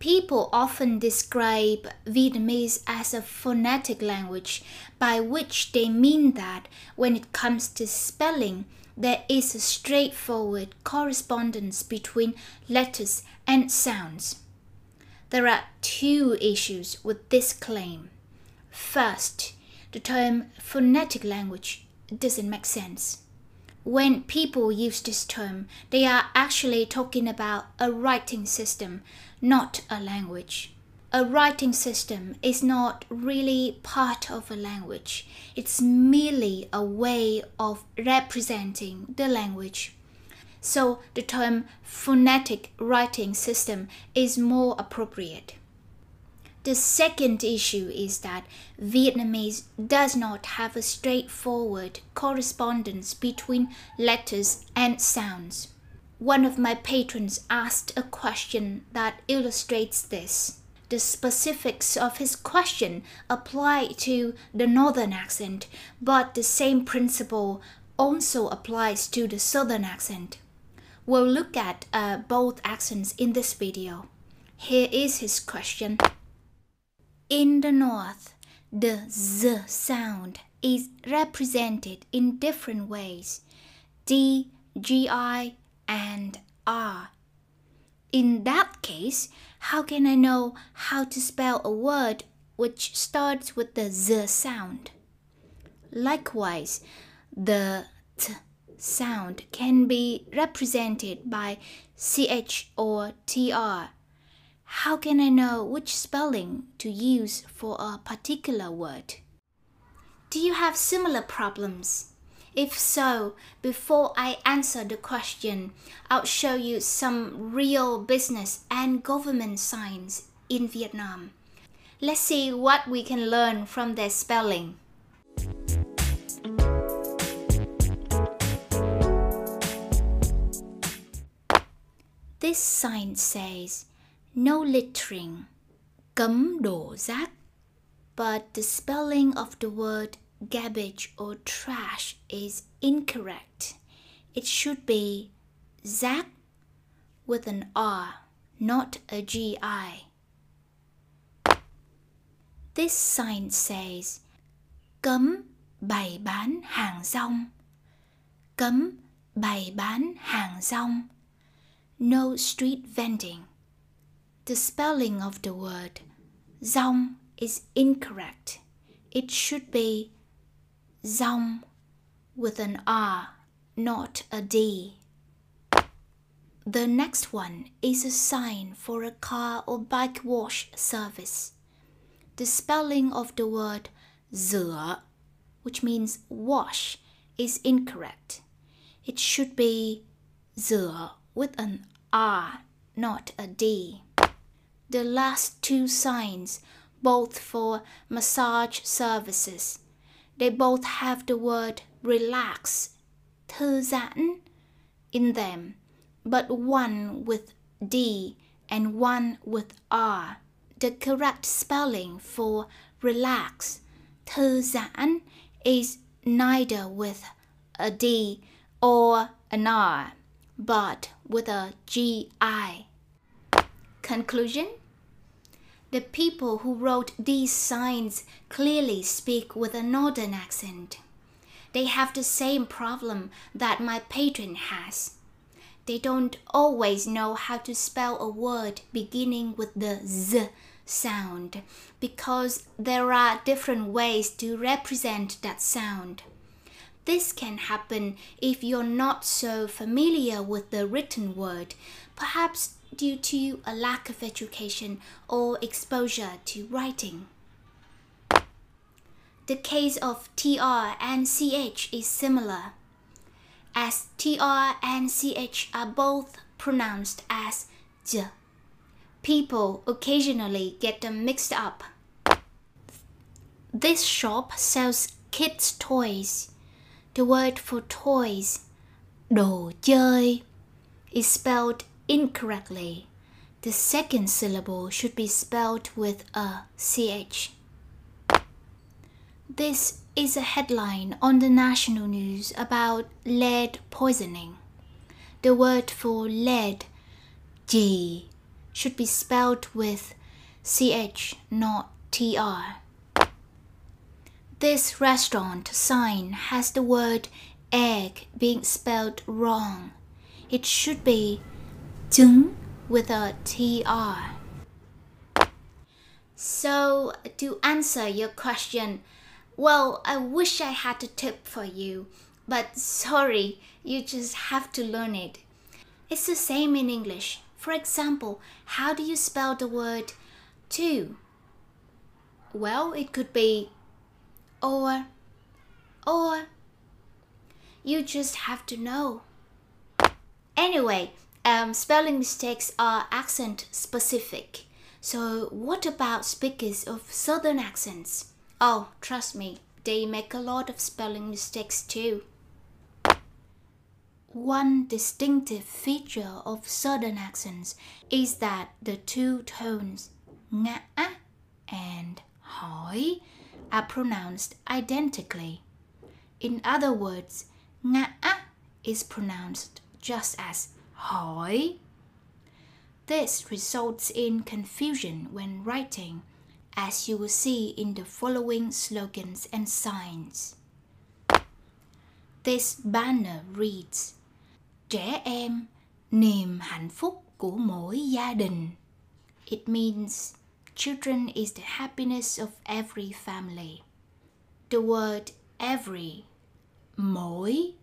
People often describe Vietnamese as a phonetic language, by which they mean that when it comes to spelling, there is a straightforward correspondence between letters and sounds. There are two issues with this claim. First, the term phonetic language doesn't make sense. When people use this term, they are actually talking about a writing system not a language. A writing system is not really part of a language, it's merely a way of representing the language. So the term phonetic writing system is more appropriate. The second issue is that Vietnamese does not have a straightforward correspondence between letters and sounds one of my patrons asked a question that illustrates this. The specifics of his question apply to the northern accent, but the same principle also applies to the southern accent. We'll look at uh, both accents in this video. Here is his question. In the north, the z sound is represented in different ways. D, G, I, and R. In that case, how can I know how to spell a word which starts with the z sound? Likewise, the t sound can be represented by ch or tr. How can I know which spelling to use for a particular word? Do you have similar problems? If so, before I answer the question, I'll show you some real business and government signs in Vietnam. Let's see what we can learn from their spelling. This sign says no littering, cấm đổ rác, but the spelling of the word garbage or trash is incorrect. It should be rác with an R, not a GI. This sign says Cấm bày bán hàng rong. Cấm bày bán hàng rong. No street vending. The spelling of the word rong is incorrect. It should be rong with an R, not a D. The next one is a sign for a car or bike wash service. The spelling of the word rửa, which means wash, is incorrect. It should be rửa with an R, not a D. The last two signs, both for massage services, they both have the word relax, thư giãn, in them, but one with D and one with R. The correct spelling for relax, thư giãn, is neither with a D or an R, but with a GI. Conclusion the people who wrote these signs clearly speak with a northern accent. They have the same problem that my patron has. They don't always know how to spell a word beginning with the z sound because there are different ways to represent that sound. This can happen if you're not so familiar with the written word. Perhaps due to a lack of education or exposure to writing. The case of TR and CH is similar, as TR and CH are both pronounced as J. People occasionally get them mixed up. This shop sells kids' toys. The word for toys, đồ chơi, is spelled incorrectly. The second syllable should be spelled with a ch. This is a headline on the national news about lead poisoning. The word for lead, G, should be spelled with ch, not tr. This restaurant sign has the word egg being spelled wrong. It should be trứng with a tr. So, to answer your question, well, I wish I had a tip for you, but sorry, you just have to learn it. It's the same in English. For example, how do you spell the word to? Well, it could be or, or. You just have to know. Anyway, um, spelling mistakes are accent specific. So, what about speakers of southern accents? Oh, trust me, they make a lot of spelling mistakes too. One distinctive feature of southern accents is that the two tones ngã and hỏi are pronounced identically. In other words, ngã is pronounced just as hỏi. This results in confusion when writing, as you will see in the following slogans and signs. This banner reads Trẻ em, niềm hạnh phúc của mỗi gia đình. It means children is the happiness of every family. The word every, mỗi,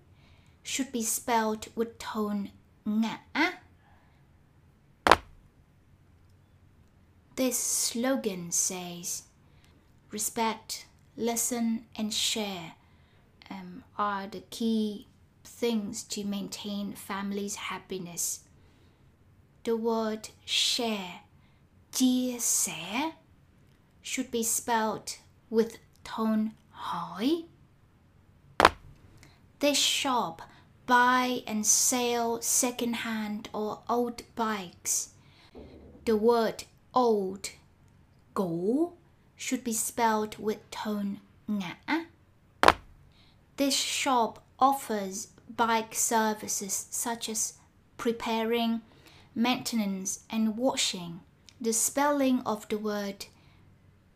should be spelled with tone ngã. This slogan says, respect, listen, and share um, are the key things to maintain families' happiness. The word share chia sẻ should be spelled with tone hỏi. This shop buy and sell second-hand or old bikes. The word old, cũ, should be spelled with tone ngã. This shop offers bike services such as preparing, maintenance, and washing the spelling of the word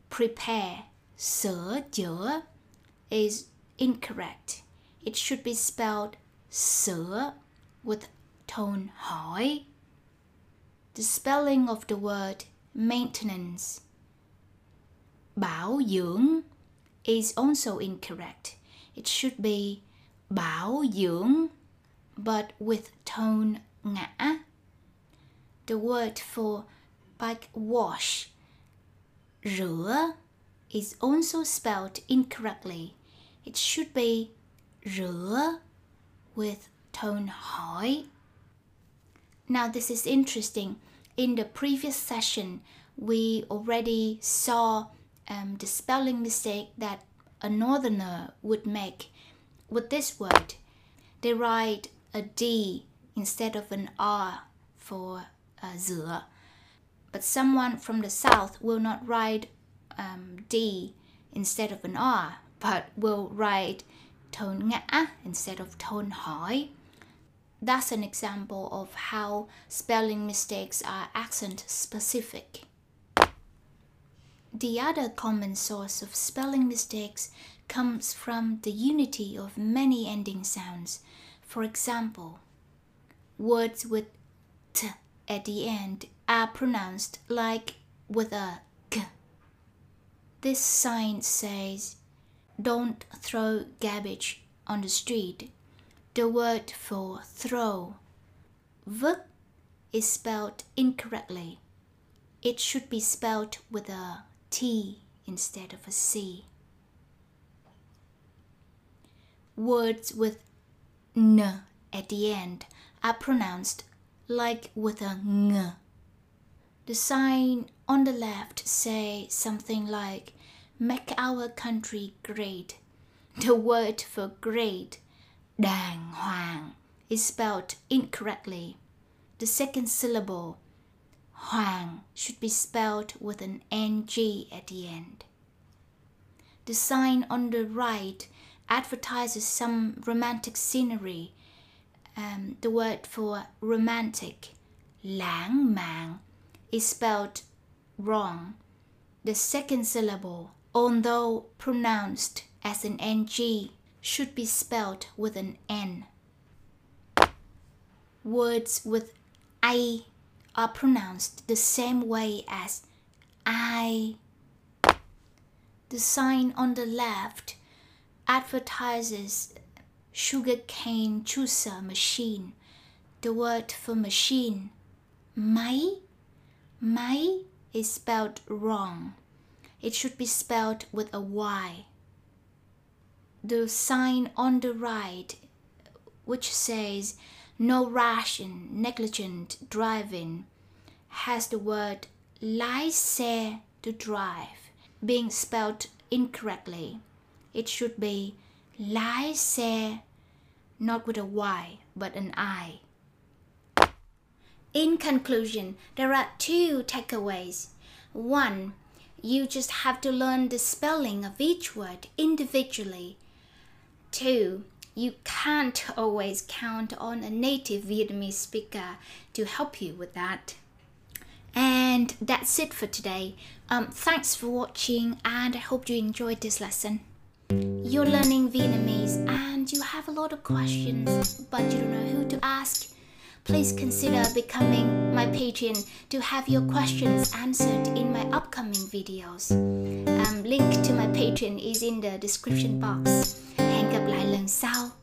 prepare, sửa chữa, is incorrect. It should be spelled sửa with tone hỏi. The spelling of the word maintenance, bảo dưỡng, is also incorrect. It should be bảo dưỡng, but with tone ngã. The word for bike wash. Rửa is also spelled incorrectly. It should be rửa with tone hỏi. Now this is interesting. In the previous session, we already saw um, the spelling mistake that a northerner would make with this word. They write a D instead of an R for uh, but someone from the south will not write um, D instead of an R, but will write tone ngã instead of tone hỏi. That's an example of how spelling mistakes are accent specific. The other common source of spelling mistakes comes from the unity of many ending sounds. For example, words with t at the end are pronounced like with a k. This sign says, don't throw garbage on the street. The word for throw, v, is spelled incorrectly. It should be spelled with a T instead of a C. Words with n at the end are pronounced like with a ng. The sign on the left say something like make our country great. The word for great, đàng hoàng, is spelled incorrectly. The second syllable, hoàng, should be spelled with an ng at the end. The sign on the right advertises some romantic scenery. Um, the word for romantic, lãng mạn, is spelled wrong. The second syllable, although pronounced as an NG, should be spelled with an N. Words with I are pronounced the same way as I. The sign on the left advertises sugarcane juicer machine. The word for machine, mai, mai is spelled wrong. It should be spelled with a Y. The sign on the right, which says no rash and negligent driving, has the word xe to drive being spelled incorrectly. It should be xe, not with a Y, but an I. In conclusion, there are two takeaways. One, you just have to learn the spelling of each word individually. Two, you can't always count on a native Vietnamese speaker to help you with that. And that's it for today. Um, thanks for watching and I hope you enjoyed this lesson. You're learning Vietnamese and you have a lot of questions but you don't know who to ask please consider becoming my patron to have your questions answered in my upcoming videos. Um, link to my Patreon is in the description box. Lại.